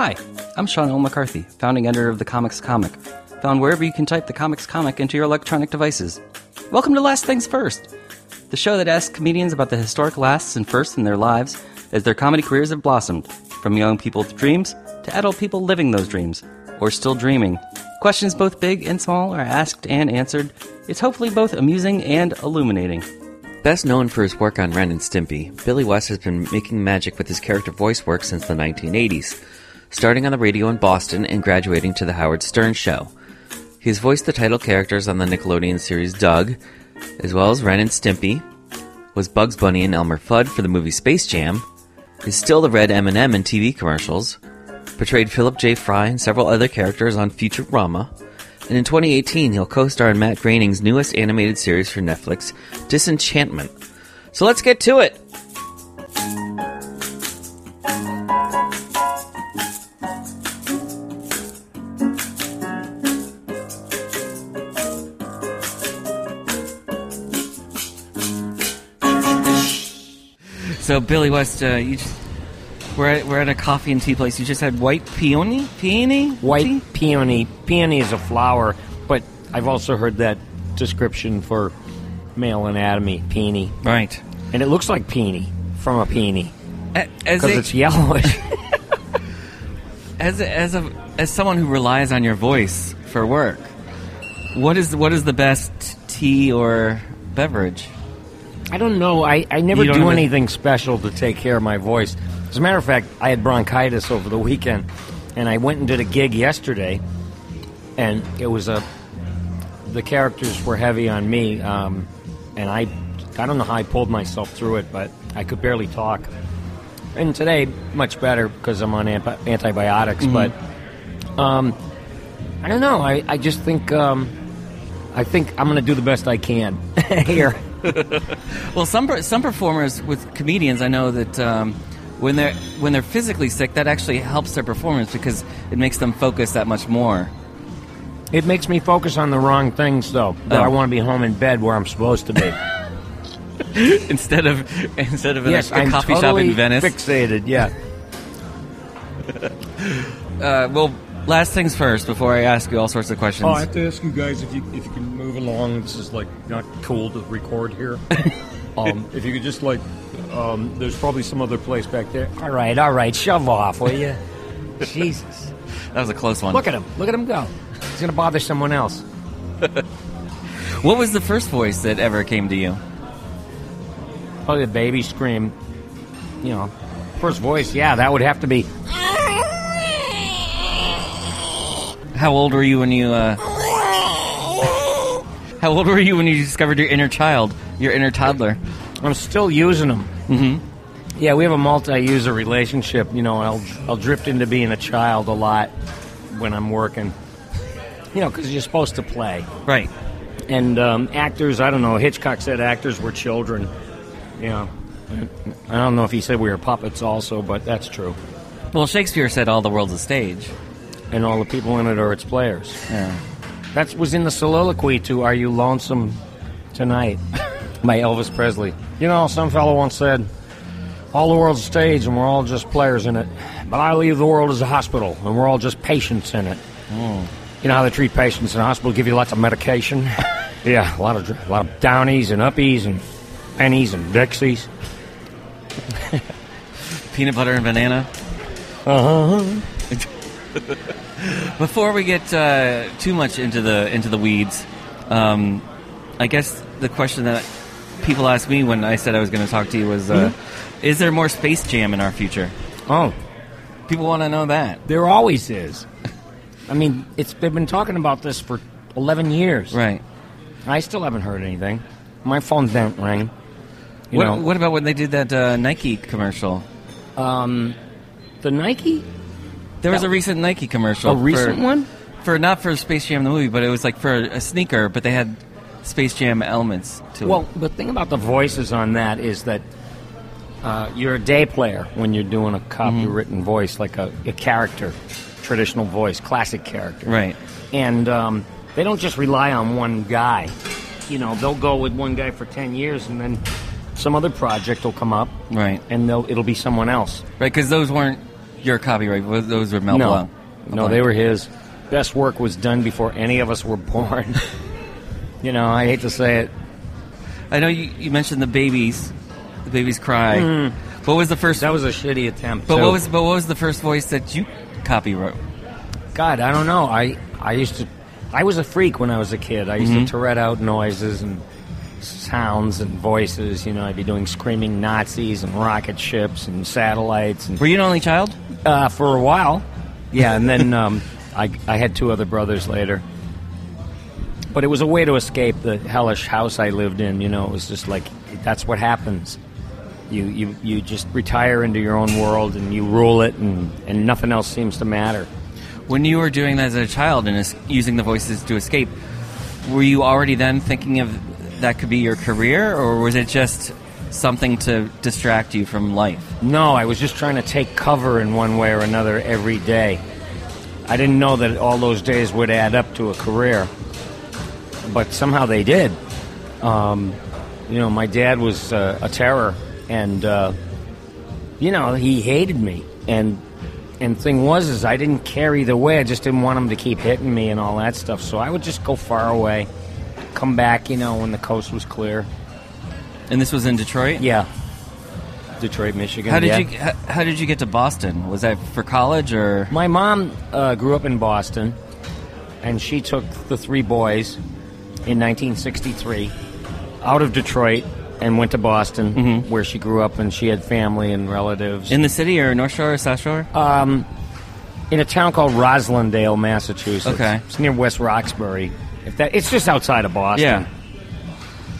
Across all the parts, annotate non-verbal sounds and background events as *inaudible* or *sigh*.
Hi, I'm Sean L. McCarthy, founding editor of The Comics Comic, found wherever you can type The Comics Comic into your electronic devices. Welcome to Last Things First, the show that asks comedians about the historic lasts and firsts in their lives as their comedy careers have blossomed, from young people's dreams to adult people living those dreams, or still dreaming. Questions both big and small are asked and answered. It's hopefully both amusing and illuminating. Best known for his work on Ren and Stimpy, Billy West has been making magic with his character voice work since the 1980s, starting on the radio in Boston and graduating to The Howard Stern Show. He's voiced the title characters on the Nickelodeon series Doug, as well as Ren and Stimpy, was Bugs Bunny and Elmer Fudd for the movie Space Jam, is still the red M&M in TV commercials, portrayed Philip J. Fry and several other characters on Futurama, and in 2018 he'll co-star in Matt Groening's newest animated series for Netflix, Disenchantment. So let's get to it. So, Billy West, uh, you just, we're, at, we're at a coffee and tea place. You just had white peony? Peony? White tea? peony. Peony is a flower, but I've also heard that description for male anatomy, peony. Right. And it looks like peony from a peony As, because it's yellowish. *laughs* as, a, as, a, as someone who relies on your voice for work, what is, what is the best tea or beverage? I don't know. I, I never have anything special to take care of my voice. As a matter of fact, I had bronchitis over the weekend, and I went and did a gig yesterday, and it was a. The characters were heavy on me, um, and I, I don't know how I pulled myself through it, but I could barely talk. And today, much better because I'm on anti- antibiotics. But um, I don't know. I, I just think um, I think I'm going to do the best I can *laughs* here. Well, some some performers with comedians, I know that um, when they're when they're physically sick, that actually helps their performance because it makes them focus that much more. It makes me focus on the wrong things, though. That Oh. I want to be home in bed where I'm supposed to be. *laughs* instead of instead of in yes, a, a coffee totally shop in Venice. fixated. Yeah. *laughs* Uh, well, last things first. Before I ask you all sorts of questions. Oh, I have to ask you guys if you if you can move along. This is like not cool to record here. *laughs* um, if you could just like, um, there's probably some other place back there. All right, all right. Shove off, will you? Jesus. that was a close one. Look at him. Look at him go. He's going to bother someone else. *laughs* What was the first voice that ever came to you? Oh, the baby scream. You know, first voice. Yeah, that would have to be. How old were you when you? Uh, *laughs* how old were you when you discovered your inner child, your inner toddler? I'm still using them. Mm-hmm. Yeah, we have a multi-user relationship. You know, I'll I'll drift into being a child a lot when I'm working. You know, because you're supposed to play. Right. And um, actors, I don't know. Hitchcock said actors were children. Yeah. I don't know if he said we were puppets also, but that's true. Well, Shakespeare said all the world's a stage. And all the people in it are its players. Yeah. That was in the soliloquy to "Are You Lonesome Tonight" by Elvis Presley. You know, some fellow once said, "All the world's a stage, and we're all just players in it." But I leave the world as a hospital, and we're all just patients in it. You know how they treat patients in a hospital? Give you lots of medication. *laughs* yeah, a lot of a lot of downies and uppies and pennies and dixies. Peanut butter and banana. Uh huh. *laughs* Before we get uh, too much into the into the weeds, um, I guess the question that people ask me when I said I was going to talk to you was, uh, "Is there more Space Jam in our future?" Oh, People want to know that. there always is. I mean, it's they've been talking about this for eleven years. Right. I still haven't heard anything. My phone don't ring. You What, know, what about when they did that uh, Nike commercial? the Nike? There was a recent Nike commercial. A recent for, one? for not for Space Jam the movie, but it was like for a sneaker, but they had Space Jam elements to Well, it. Well, the thing about the voices on that is that uh, you're a day player when you're doing a copywritten voice, like a, a character, traditional voice, classic character. Right. And um, they don't just rely on one guy. You know, they'll go with one guy for 10 years and then some other project will come up Right. and they'll, it'll be someone else. Right, because those weren't your copyright. Those were Mel no, Blanc. no, they were his. Best work was done before any of us were born. *laughs* you know, I hate to say it. I know you, you mentioned the babies, the babies cry. Mm-hmm. What was the first? That was a shitty attempt. but too. what was but what was the first voice that you copyright? God, I don't know. I I used to. I was a freak when I was a kid. I used to mm-hmm. Tourette out noises and sounds and voices. You know, I'd be doing screaming Nazis and rocket ships and satellites and Were you an only child? uh, for a while. Yeah, and then um, I I had two other brothers later. But it was a way to escape the hellish house I lived in. You know, it was just like that's what happens. You you you just retire into your own world and you rule it, and and nothing else seems to matter. When you were doing that as a child and using the voices to escape, were you already then thinking of that could be your career, or was it just something to distract you from life? No, I was just trying to take cover in one way or another every day. I didn't know that all those days would add up to a career, but somehow they did. Um, you know, my dad was uh, a terror, and uh, you know he hated me. And and thing was, is I didn't care either way. I just didn't want him to keep hitting me and all that stuff. So I would just go far away, come back. You know, when the coast was clear. And this was in Detroit. Yeah, Detroit, Michigan. How did yeah. you how, how did you get to Boston? Was that for college or? My mom uh, grew up in Boston, and she took the three boys in 1963 out of Detroit and went to Boston, where she grew up, and she had family and relatives In the city or North Shore or South Shore? Um, in a town called Roslindale, Massachusetts. Okay. it's near West Roxbury. If that, it's just outside of Boston. yeah.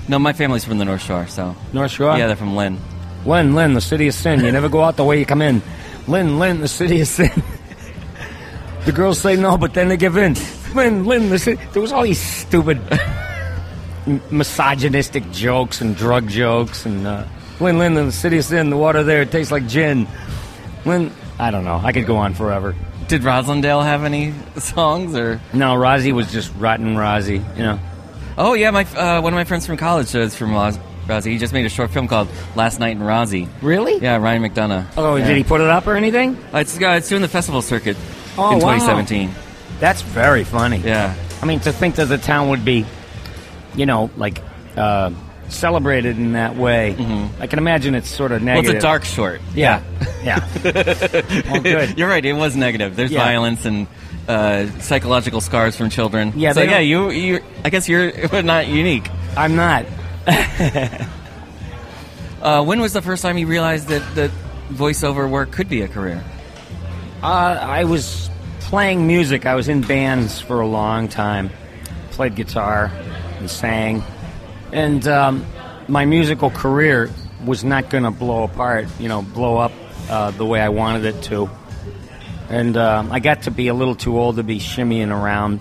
No, my family's from the North Shore, so North Shore. yeah, they're from Lynn. Lynn, Lynn, the city of sin. You never go out the way you come in. Lynn, Lynn, the city of sin. *laughs* the girls say no, but then they give in. Lynn, Lynn, the city. There was all these stupid m- misogynistic jokes and drug jokes and uh, Lynn, Lynn, the city of sin. The water there it tastes like gin. Lynn, I don't know. I could go on forever. Did Roslindale have any songs or? No, Rozzy was just rotten Rozzy. You know. Oh yeah, my uh, one of my friends from college is from Rozzy. He just made a short film called Last Night in Rozzy. Really? Yeah, Ryan McDonough. Oh, yeah. did he put it up or anything? Uh, It's, uh, it's doing the festival circuit Oh, in wow. 2017. That's very funny. Yeah. I mean, to think that the town would be, you know, like uh, celebrated in that way. I can imagine it's sort of Mm-hmm. Well, negative. it's a dark short. Yeah, yeah. *laughs* well, good. You're right. It was negative. There's Yeah. violence and uh, psychological scars from children. Yeah, So yeah, you, you. I guess you're *laughs* not unique. I'm not. *laughs* Uh, when was the first time you realized that that voiceover work could be a career? Uh, I was playing music. I was in bands for a long time. Played guitar and sang, and um, my musical career was not going to blow apart. You know, blow up uh, the way I wanted it to. And um I got to be a little too old to be shimmying around,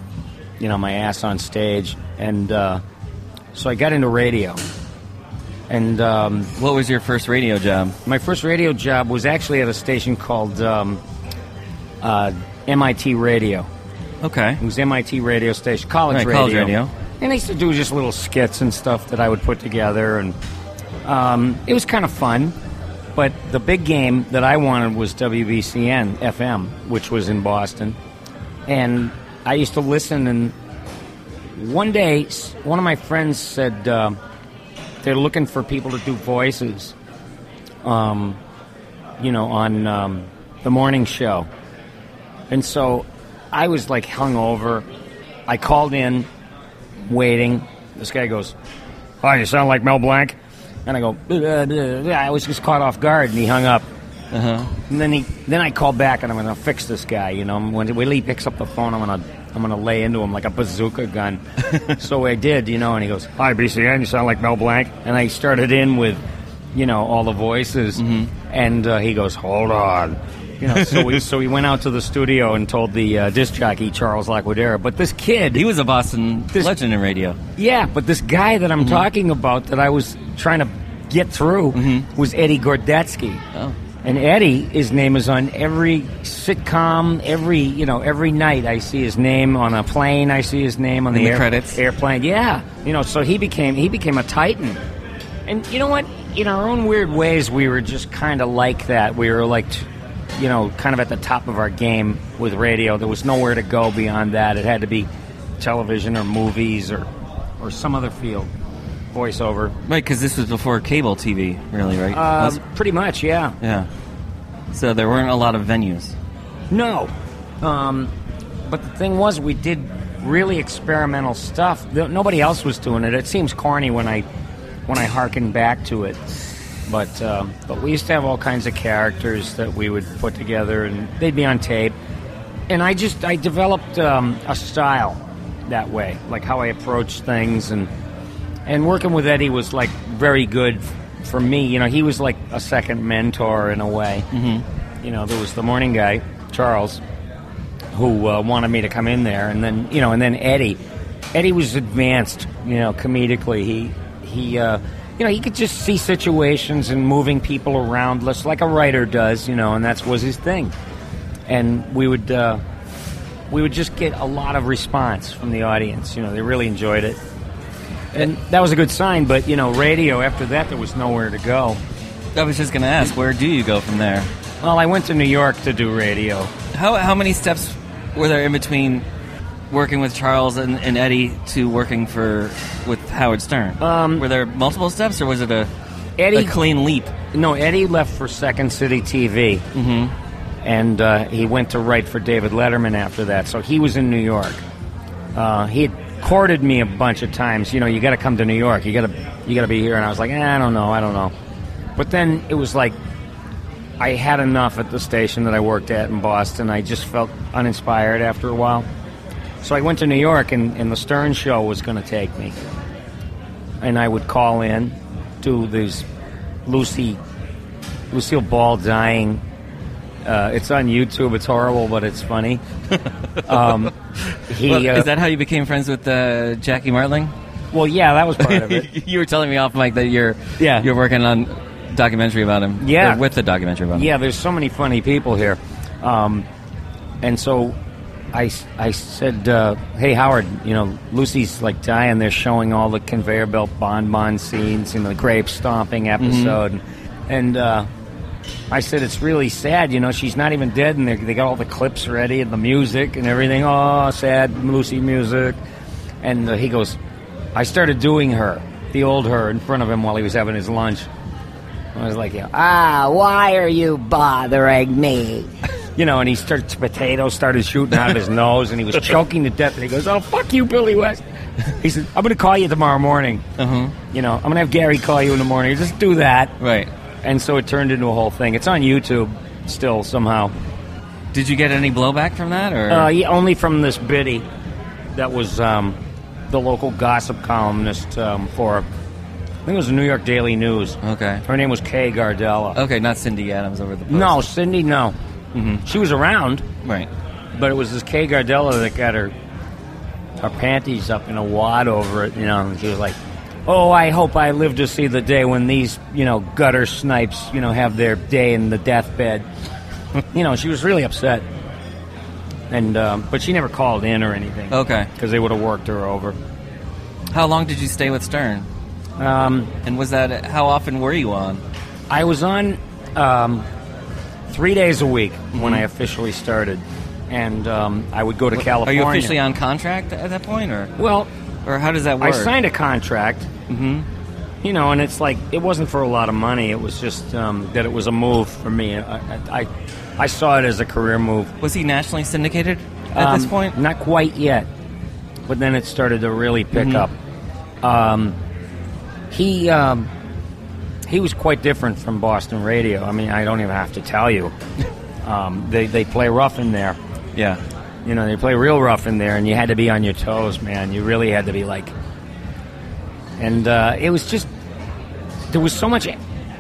you know, my ass on stage, and uh, so I got into radio. And um, What was your first radio job? my first radio job was actually at a station called um, uh, MIT Radio. Okay. It was MIT radio station, college Right, radio. college radio. And I used to do just little skits and stuff that I would put together, and um, it was kind of fun. But the big game that I wanted was WBCN FM, which was in Boston. And I used to listen, and one day, one of my friends said uh, they're looking for people to do voices, um, you know, on um, the morning show. And so I was like hungover. I called in, waiting. This guy goes, "Hi, you sound like Mel Blanc." And I go, "Blah, blah, blah." I was just caught off guard, and he hung up. Uh-huh. And then he, then I call back, and I'm going to fix this guy. You know, when, when he picks up the phone, I'm going to, I'm to lay into him like a bazooka gun. *laughs* so I did, you know. And he goes, "Hi, BCN, you sound like Mel Blanc." And I started in with, you know, all the voices, and uh, he goes, "Hold on." You know, so we so we went out to the studio and told the uh, disc jockey Charles Laquidara. But this kid, He was a Boston This- legend in radio. yeah, but this guy that I'm Mm-hmm. talking about that I was trying to get through was Eddie Gorodetsky. Oh. And Eddie, his name is on every sitcom, every you know, every night I see his name on a plane. I see his name on the, the air- credits? airplane. Yeah, you know, so he became he became a titan. And you know what? In our own weird ways, we were just kind of like that. We were like, t- you know, kind of at the top of our game with radio. There was nowhere to go beyond that. It had to be television or movies or, or some other field. Voiceover. Right, because this was before cable TV, really, right? Uh, pretty much, yeah. yeah. So there weren't a lot of venues. No. Um, but the thing was, we did really experimental stuff. Nobody else was doing it. It seems corny when I when I harken back to it. But um, but we used to have all kinds of characters that we would put together, and they'd be on tape. And I just I developed um, a style that way, like how I approach things, and and working with Eddie was like very good for me. You know, he was like a second mentor in a way. Mm-hmm. You know, there was the morning guy, Charles, who uh, wanted me to come in there, and then you know, and then Eddie. Eddie was advanced, you know, comedically. He he, uh, you know, he could just see situations and moving people around, just like a writer does, you know, and that was his thing. And we would uh, we would just get a lot of response from the audience. You know, they really enjoyed it, and that was a good sign. But you know, radio after that, there was nowhere to go. I was just going to ask, where do you go from there? Well, I went to New York to do radio. How, how many steps were there in between working with Charles and, and Eddie to working for with Howard Stern? Um, were there multiple steps, or was it a, Eddie- a clean leap? No, Eddie left for Second City TV, mm-hmm. and uh, he went to write for David Letterman after that. So he was in New York. Uh, he had courted me a bunch of times. You know, you got to come to New York. You got to you got to be here. And I was like, eh, I don't know, I don't know. But then it was like I had enough at the station that I worked at in Boston. I just felt uninspired after a while. So I went to New York, and, and the Stern Show was going to take me. And I would call in, to these Lucy, Lucille Ball dying. Uh, it's on YouTube. It's horrible, but it's funny. *laughs* Um, he, Well, uh, is that how you became friends with uh, Jackie Martling? well, yeah, that was part of it. *laughs* you were telling me off mic that you're Yeah. you're working on documentary about him. Yeah. or with the documentary about him. Yeah, there's so many funny people here. Um, and so I, I said, uh, hey, Howard, you know, Lucy's like dying. They're showing all the conveyor belt bonbon scenes and the grape stomping episode. And uh, I said, it's really sad. You know, she's not even dead, and they, they got all the clips ready and the music and everything. Oh, sad Lucy music. And uh, he goes, I started doing her, the old her, in front of him while he was having his lunch. I was like, Ah, why are you bothering me? *laughs* you know, and he started potatoes started shooting out of his nose, and he was choking to death. And he goes, "Oh, fuck you, Billy West." He said, "I'm going to call you tomorrow morning. Uh-huh. You know, I'm going to have Gary call you in the morning. Just do that." Right. And so it turned into a whole thing. It's on YouTube still somehow. Did you get any blowback from that, or Uh, yeah, only from this biddy that was um, the local gossip columnist um, for, I think it was the New York Daily News. okay, Her name was Kay Gardella. okay, not Cindy Adams over the post. No, Cindy, no. She was around. right. But it was this Kay Gardella that got her her panties up in a wad over it, you know, and she was like, Oh, I hope I live to see the day when these, you know, gutter snipes, you know, have their day in the deathbed. *laughs* you know, she was really upset. And um, but she never called in or anything. Okay. Because they would have worked her over. How long did you stay with Stern? Um, And was that how often were you on? I was on um, three days a week when I officially started, and um, I would go to California. Are you officially on contract at that point, or Well, or how does that work? I work? signed a contract. Mm-hmm. You know, and it's like it wasn't for a lot of money. It was just um, that it was a move for me. I, I, I, I saw it as a career move. Was he nationally syndicated at this Um, point? not quite yet, but then it started to really pick Mhm. up. Um, he um, he was quite different from Boston radio. I mean, I don't even have to tell you. *laughs* Um, they they play rough in there. Yeah. You know, they play real rough in there, and you had to be on your toes, man. You really had to be like. And uh, it was just there was so much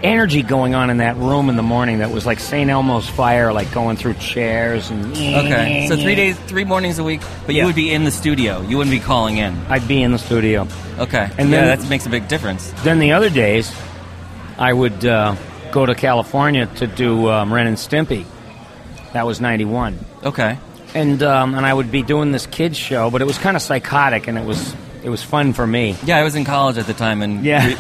energy going on in that room in the morning that was like St. Elmo's fire, like going through chairs and. Okay. So three days, three mornings a week, but Yeah. you would be in the studio. You wouldn't be calling in. I'd be in the studio. Okay. And yeah, then- that makes a big difference. Then the other days, I would uh, go to California to do um, Ren and Stimpy. That was '91, Okay. and um, and I would be doing this kids show, but it was kind of psychotic, and it was it was fun for me. Yeah, I was in college at the time, and Yeah.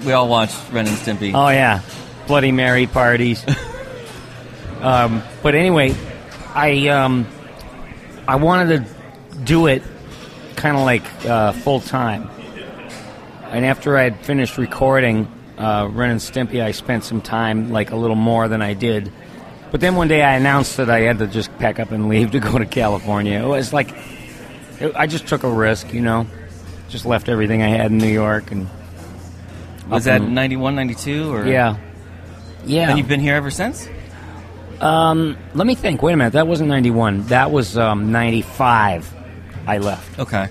we, we all watched Ren and Stimpy. Oh yeah, Bloody Mary parties. *laughs* Um, but anyway, I um, I wanted to do it kind of like uh, full time. And after I had finished recording uh, Ren and Stimpy, I spent some time, like a little more than I did. But then one day I announced that I had to just pack up and *laughs* leave to go to California. It was like it, I just took a risk, you know. Just left everything I had in New York and Was that in- 91, 92? Or? yeah, yeah. And you've been here ever since? Um, let me think. Wait a minute. That wasn't ninety one. That was um, ninety five. I left. Okay.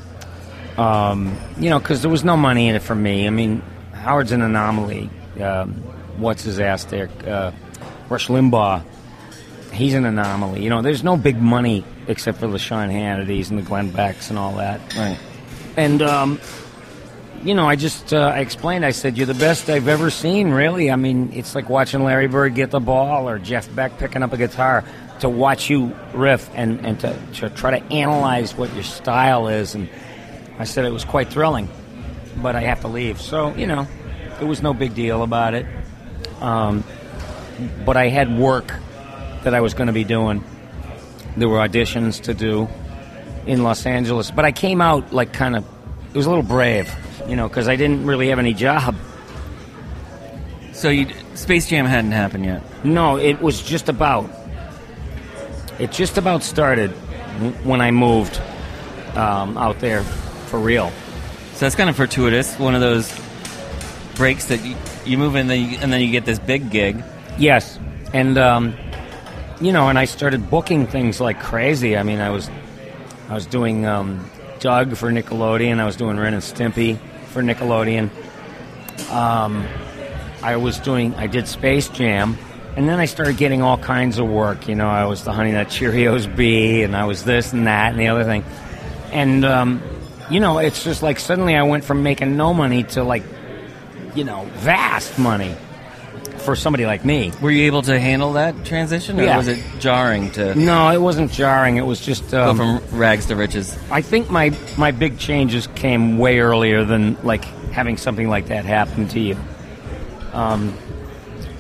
Um, you know, because there was no money in it for me. I mean, Howard's an anomaly. Um, what's his ass there? Uh, Rush Limbaugh. He's an anomaly. You know, there's no big money except for the Sean Hannitys and the Glenn Becks and all that. Right. And um, you know, I just uh, I explained. I said, "You're the best I've ever seen." Really, I mean, it's like watching Larry Bird get the ball or Jeff Beck picking up a guitar. To watch you riff and and to, to try to analyze what your style is, and I said it was quite thrilling. But I have to leave, so you know, it was no big deal about it. Um, but I had work that I was going to be doing. There were auditions to do in Los Angeles, but I came out like kind of it was a little brave, you know, because I didn't really have any job. So you, Space Jam hadn't happened yet. No, it was just about. It just about started when I moved um, out there for real. So that's kind of fortuitous. One of those breaks that you, you move in, then you, and then you get this big gig. Yes, and um, you know, and I started booking things like crazy. I mean, I was, I was doing um, Doug for Nickelodeon. I was doing Ren and Stimpy for Nickelodeon. Um, I was doing, I did Space Jam, and then I started getting all kinds of work. You know, I was the Honey Nut Cheerios bee, and I was this and that and the other thing, and um, you know, it's just like suddenly I went from making no money to like, you know, vast money for somebody like me. Were you able to handle that transition, or Yeah. was it jarring to No, it wasn't jarring. It was just. go Um, from rags to riches? I think my my big changes came way earlier than like having something like that happen to you. Um,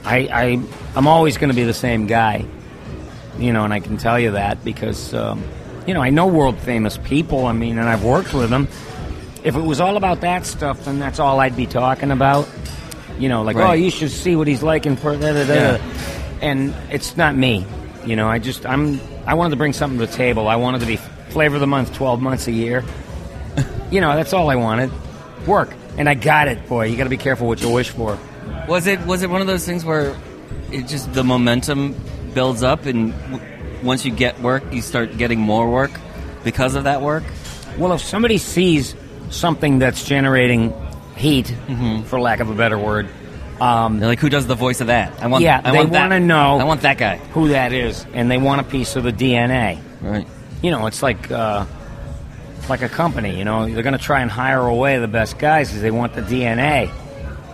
I, I I'm always going to be the same guy, you know, and I can tell you that because um, you know I know world famous people. I mean, and I've worked with them. If it was all about that stuff, then that's all I'd be talking about. You know, like oh, Right. oh, you should see what he's like in per da, da, da. Yeah. and it's not me. You know, I just I'm I wanted to bring something to the table. I wanted to be flavor of the month, twelve months a year. *laughs* you know, that's all I wanted. Work, and I got it, boy. You got to be careful what you wish for. Was it was it one of those things where it just the momentum builds up, and w- once you get work, you start getting more work because of that work? Well, if somebody sees something that's generating heat, for lack of a better word, um, They're like, who does the voice of that? I want. Yeah, I they want wanna know. I want that guy. who that is, and they want a piece of the DNA. Right. You know, it's like uh, like a company. You know, they're going to try and hire away the best guys because they want the DNA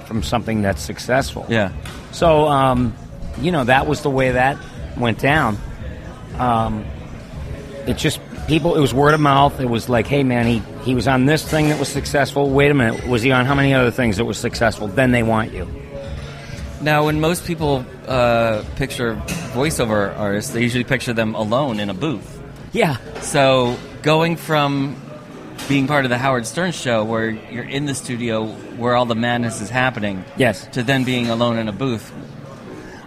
from something that's successful. Yeah. So, um, you know, that was the way that went down. Um, it just people. It was word of mouth. It was like, hey, man, he he was on this thing that was successful. Wait a minute, was he on how many other things that were successful? Then they want you. Now, when most people uh, picture voiceover artists, they usually picture them alone in a booth. Yeah, So, going from being part of the Howard Stern show, where you're in the studio where all the madness is happening, Yes. to then being alone in a booth,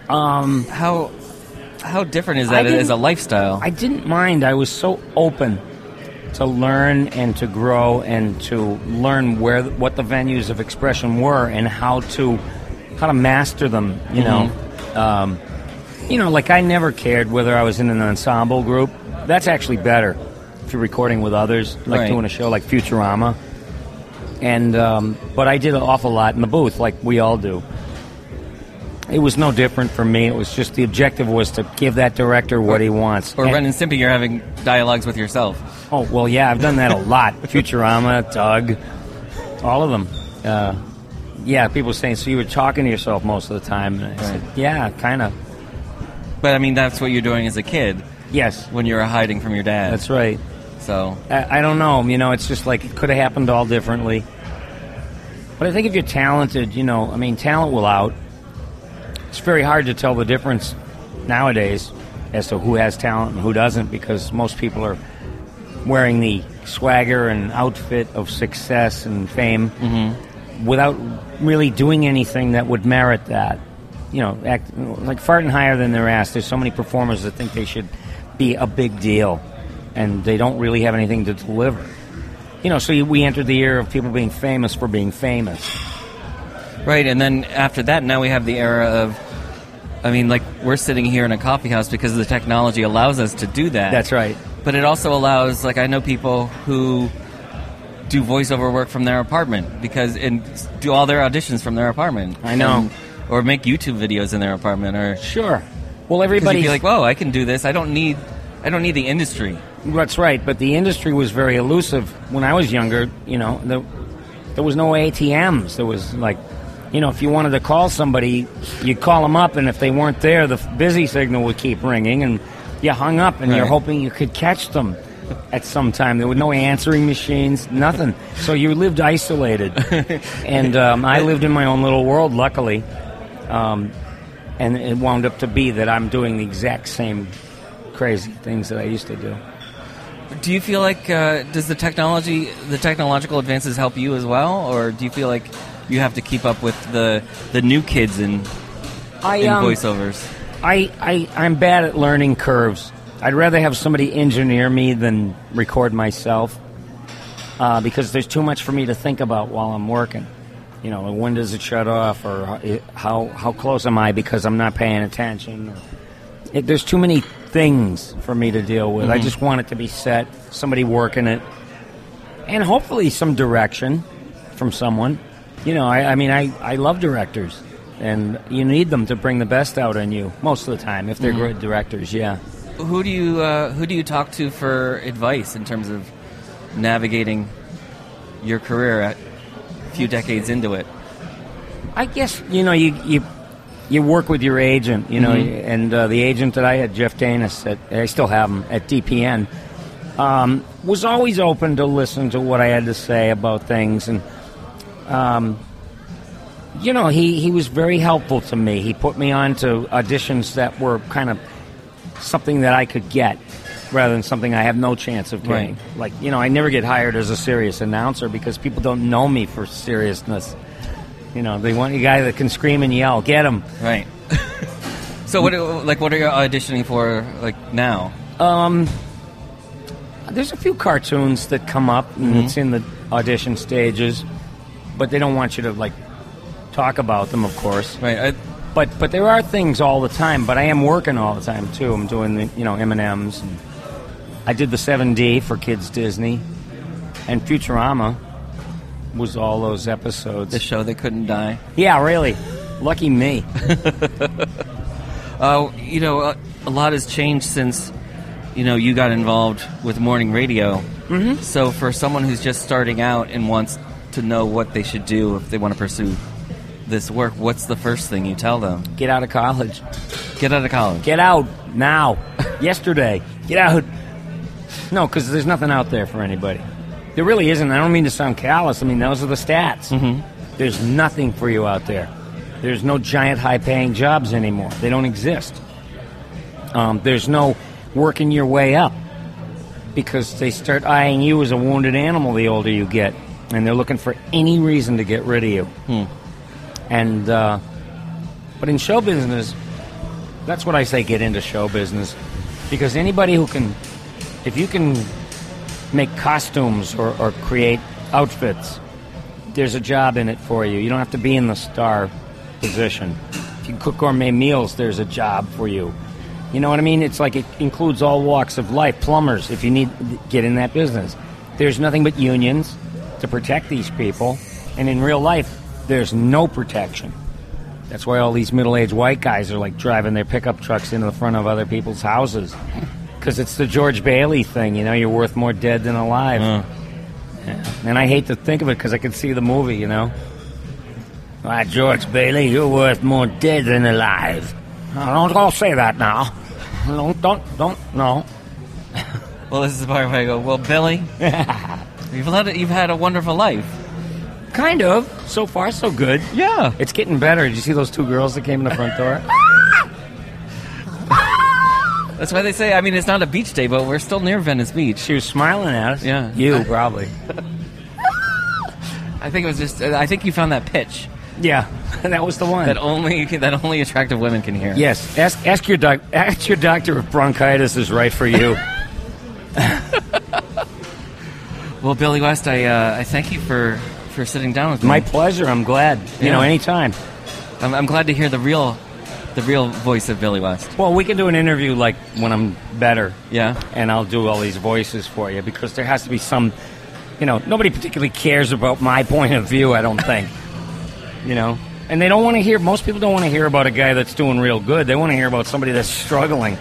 Um, how how different is that as a lifestyle? I didn't mind. I was so open to learn and to grow and to learn where what the venues of expression were and how to how to master them. You know, um, you know, like I never cared whether I was in an ensemble group. That's actually better if you're recording with others, like Right. doing a show like Futurama. And um, but I did an awful lot in the booth, like we all do. It was no different for me. It was just the objective was to give that director what he wants. or And- Ren and Stimpy, you're having dialogues with yourself. Oh well, yeah, I've done that a lot. *laughs* Futurama, Doug, all of them. Uh, yeah, people saying, "So you were talking to yourself most of the time?" And I said, "Yeah, kind of." But I mean, that's what you're doing as a kid Yes, when you're hiding from your dad. that's right. so. I, I don't know. You know, it's just like it could have happened all differently. But I think if you're talented, you know, I mean, talent will out. It's very hard to tell the difference nowadays. as to who has talent and who doesn't because most people are wearing the swagger and outfit of success and fame mm-hmm. without really doing anything that would merit that. You know, act, like farting higher than their ass. There's so many performers that think they should be a big deal, and they don't really have anything to deliver. You know, so we entered the era of people being famous for being famous. Right, and then after that, now we have the era of. I mean, like we're sitting here in a coffee house because the technology allows us to do that. That's right. But it also allows, like, I know people who do voiceover work from their apartment because and do all their auditions from their apartment. I know. And- or make YouTube videos in their apartment, or Sure. Well, everybody you'd be like, "Whoa, I can do this. I don't need, I don't need the industry." That's right, but the industry was very elusive when I was younger. You know, there, there was no ATMs. There was like, you know, if you wanted to call somebody, you'd call them up, and if they weren't there, the busy signal would keep ringing, and you hung up, and you're hoping you could catch them at some time. There were no answering machines, nothing. So you lived isolated, *laughs* and um, I lived in my own little world, luckily. Um, and it wound up to be that I'm doing the exact same crazy things that I used to do. Do you feel like uh, does the technology, the technological advances help you as well, or do you feel like you have to keep up with the the new kids in, I in um, voiceovers? I, I I'm bad at learning curves. I'd rather have somebody engineer me than record myself uh, because there's too much for me to think about while I'm working. You know, when does it shut off, or how how close am I because I'm not paying attention? It, there's too many things for me to deal with. I just want it to be set, somebody working it, and hopefully some direction from someone. You know, I, I mean, I, I love directors, and you need them to bring the best out in you most of the time if they're good directors. Yeah. Who do you uh, who do you talk to for advice in terms of navigating your career at a few decades into it? I guess you know you you you work with your agent, you know, and uh, the agent that I had, Jeff Danis, at, I still have him at DPN, um, was always open to listen to what I had to say about things, and um, you know, he he was very helpful to me. He put me on to auditions that were kind of something that I could get. Rather than something I have no chance of getting. Like, you know, I never get hired as a serious announcer because people don't know me for seriousness. You know, they want a guy that can scream and yell. Get him. Right. so what do- like what are you auditioning for like now? There's a few cartoons that come up, and it's in the audition stages, but they don't want you to like talk about them, of course. Right. I, But but there are things all the time. But I am working all the time too. I'm doing the you know M and M's. I did the 7D for Kids Disney, and Futurama was all those episodes. the show that couldn't die. Yeah, really. Lucky me. *laughs* Uh, you know, a, a lot has changed since you know you got involved with morning radio. Mm-hmm. So for someone who's just starting out and wants to know what they should do if they want to pursue this work, what's the first thing you tell them? Get out of college. Get out of college. Get out now. Yesterday. Get out. No, because there's nothing out there for anybody. There really isn't. I don't mean to sound callous. I mean, those are the stats. Mm-hmm. There's nothing for you out there. There's no giant high paying jobs anymore, they don't exist. Um, there's no working your way up because they start eyeing you as a wounded animal the older you get, and they're looking for any reason to get rid of you. And, uh, but in show business, that's what I say get into show business. Because anybody who can, if you can make costumes or, or create outfits, there's a job in it for you. You don't have to be in the star position. If you cook gourmet meals, there's a job for you. You know what I mean? It's like it includes all walks of life. Plumbers, if you need get in that business, there's nothing but unions to protect these people, and in real life, there's no protection. That's why all these middle-aged white guys are like driving their pickup trucks into the front of other people's houses. *laughs* Because it's the George Bailey thing, you know, you're worth more dead than alive. Yeah. And I hate to think of it because I can see the movie, you know. Why, George Bailey, you're worth more dead than alive. Oh, don't, don't say that now. Don't, don't, don't, no. Well, this is the part where I go, well, Billy, *laughs* you've led it, you've had a wonderful life. Kind of. So far, so good. Yeah. It's getting better. Did you see those two girls that came in the front door? *laughs* That's why they say. I mean, it's not a beach day, but we're still near Venice Beach. She was smiling at us. Yeah. You, probably. *laughs* I think it was just. I think you found that pitch yeah, *laughs* that was the one. that only that only attractive women can hear. yes. Ask, ask, your doc, ask your doctor if bronchitis is right for you. Well, Billy West, I uh, I thank you for for sitting down with me. My pleasure. I'm glad. You Yeah. know, anytime. I'm, I'm glad to hear the real the real voice of Billy West. Well, we can do an interview like when I'm better. Yeah. and I'll do all these voices for you because there has to be some, you know, nobody particularly cares about my *laughs* point of view. I don't think, *laughs* you know, and they don't want to hear. Most people don't want to hear about a guy that's doing real good. They want to hear about somebody that's struggling.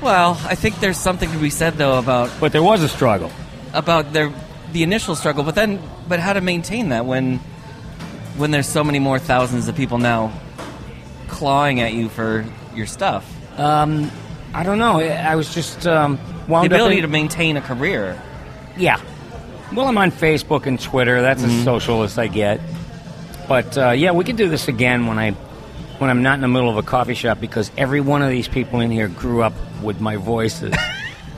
Well, I think there's something to be said though about But there was a struggle. About their the initial struggle, but then but how to maintain that when when there's so many more thousands of people now clawing at you for your stuff. Um, I don't know. I was just um, The ability in- to maintain a career. Yeah. Well, I'm on Facebook and Twitter. That's Mm-hmm. as social as I get. But uh, yeah, we can do this again when I when I'm not in the middle of a coffee shop because every one of these people in here grew up with my voices. *laughs*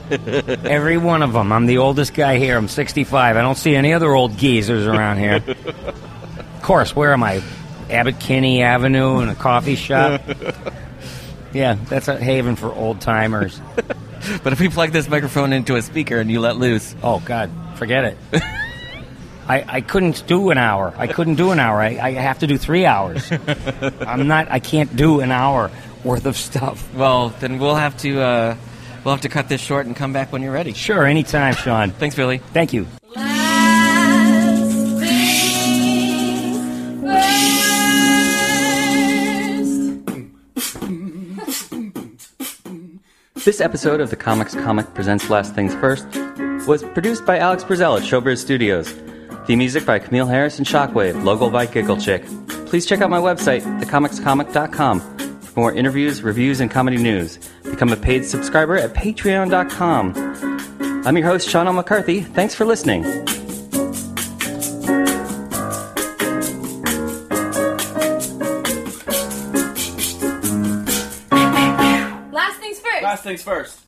*laughs* every one of them. I'm the oldest guy here. I'm 65. I don't see any other old geezers around here. *laughs* of course, where am I? Abbot Kinney Avenue in a coffee shop. *laughs* yeah, that's a haven for old timers. But if we plug this microphone into a speaker and you let loose, Oh God, forget it. I, I couldn't do an hour. I couldn't do an hour. I, I have to do three hours. I'm not. I can't do an hour worth of stuff. well, then we'll have to uh, we'll have to cut this short and come back when you're ready. Sure, anytime, Sean. *laughs* Thanks, Billy. Thank you. This episode of the Comics Comic Presents Last Things First was produced by Alex Brazell at Showbiz Studios. The music by Camille Harris and Shockwave, logo by Giggle Chick. Please check out my website, thecomicscomic.com, for more interviews, reviews, and comedy news. Become a paid subscriber at patreon.com. I'm your host, Sean L. McCarthy. Thanks for listening. Last things first. Last things first.